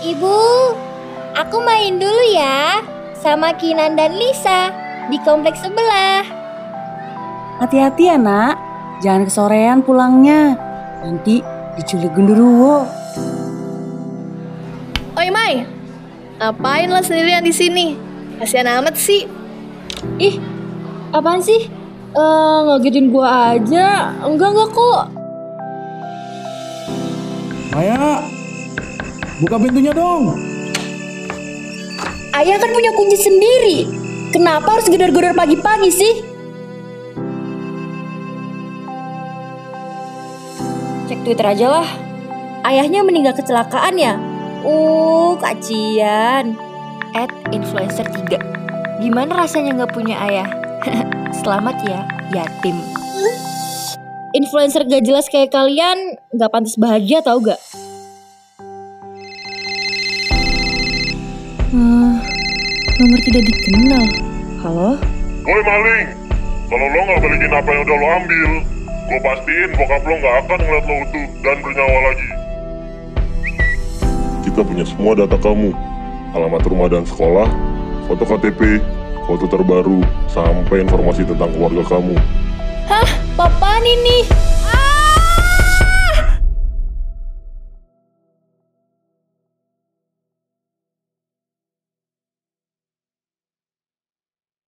Ibu, aku main dulu ya sama Kinan dan Lisa di kompleks sebelah. Hati-hati ya nak, jangan kesorean pulangnya. Nanti diculik genderuwo. Oi Mai, ngapain lo sendirian di sini? Kasihan amat sih. Ih, apaan sih? Eh, ngagetin gua aja. Enggak enggak kok. Maya, buka pintunya dong. Ayah kan punya kunci sendiri. Kenapa harus gedor-gedor pagi-pagi sih? Cek Twitter aja lah. Ayahnya meninggal kecelakaan ya? Uh, kacian. At influencer 3 Gimana rasanya nggak punya ayah? Selamat ya, yatim Influencer gak jelas kayak kalian gak pantas bahagia tau gak? Hmm, nomor tidak dikenal. Halo? Woi maling, kalau lo nggak balikin apa yang udah lo ambil, gue pastiin bokap lo nggak akan ngeliat lo utuh dan bernyawa lagi. Kita punya semua data kamu, alamat rumah dan sekolah, foto KTP, foto terbaru, sampai informasi tentang keluarga kamu. Hah, papaan ini?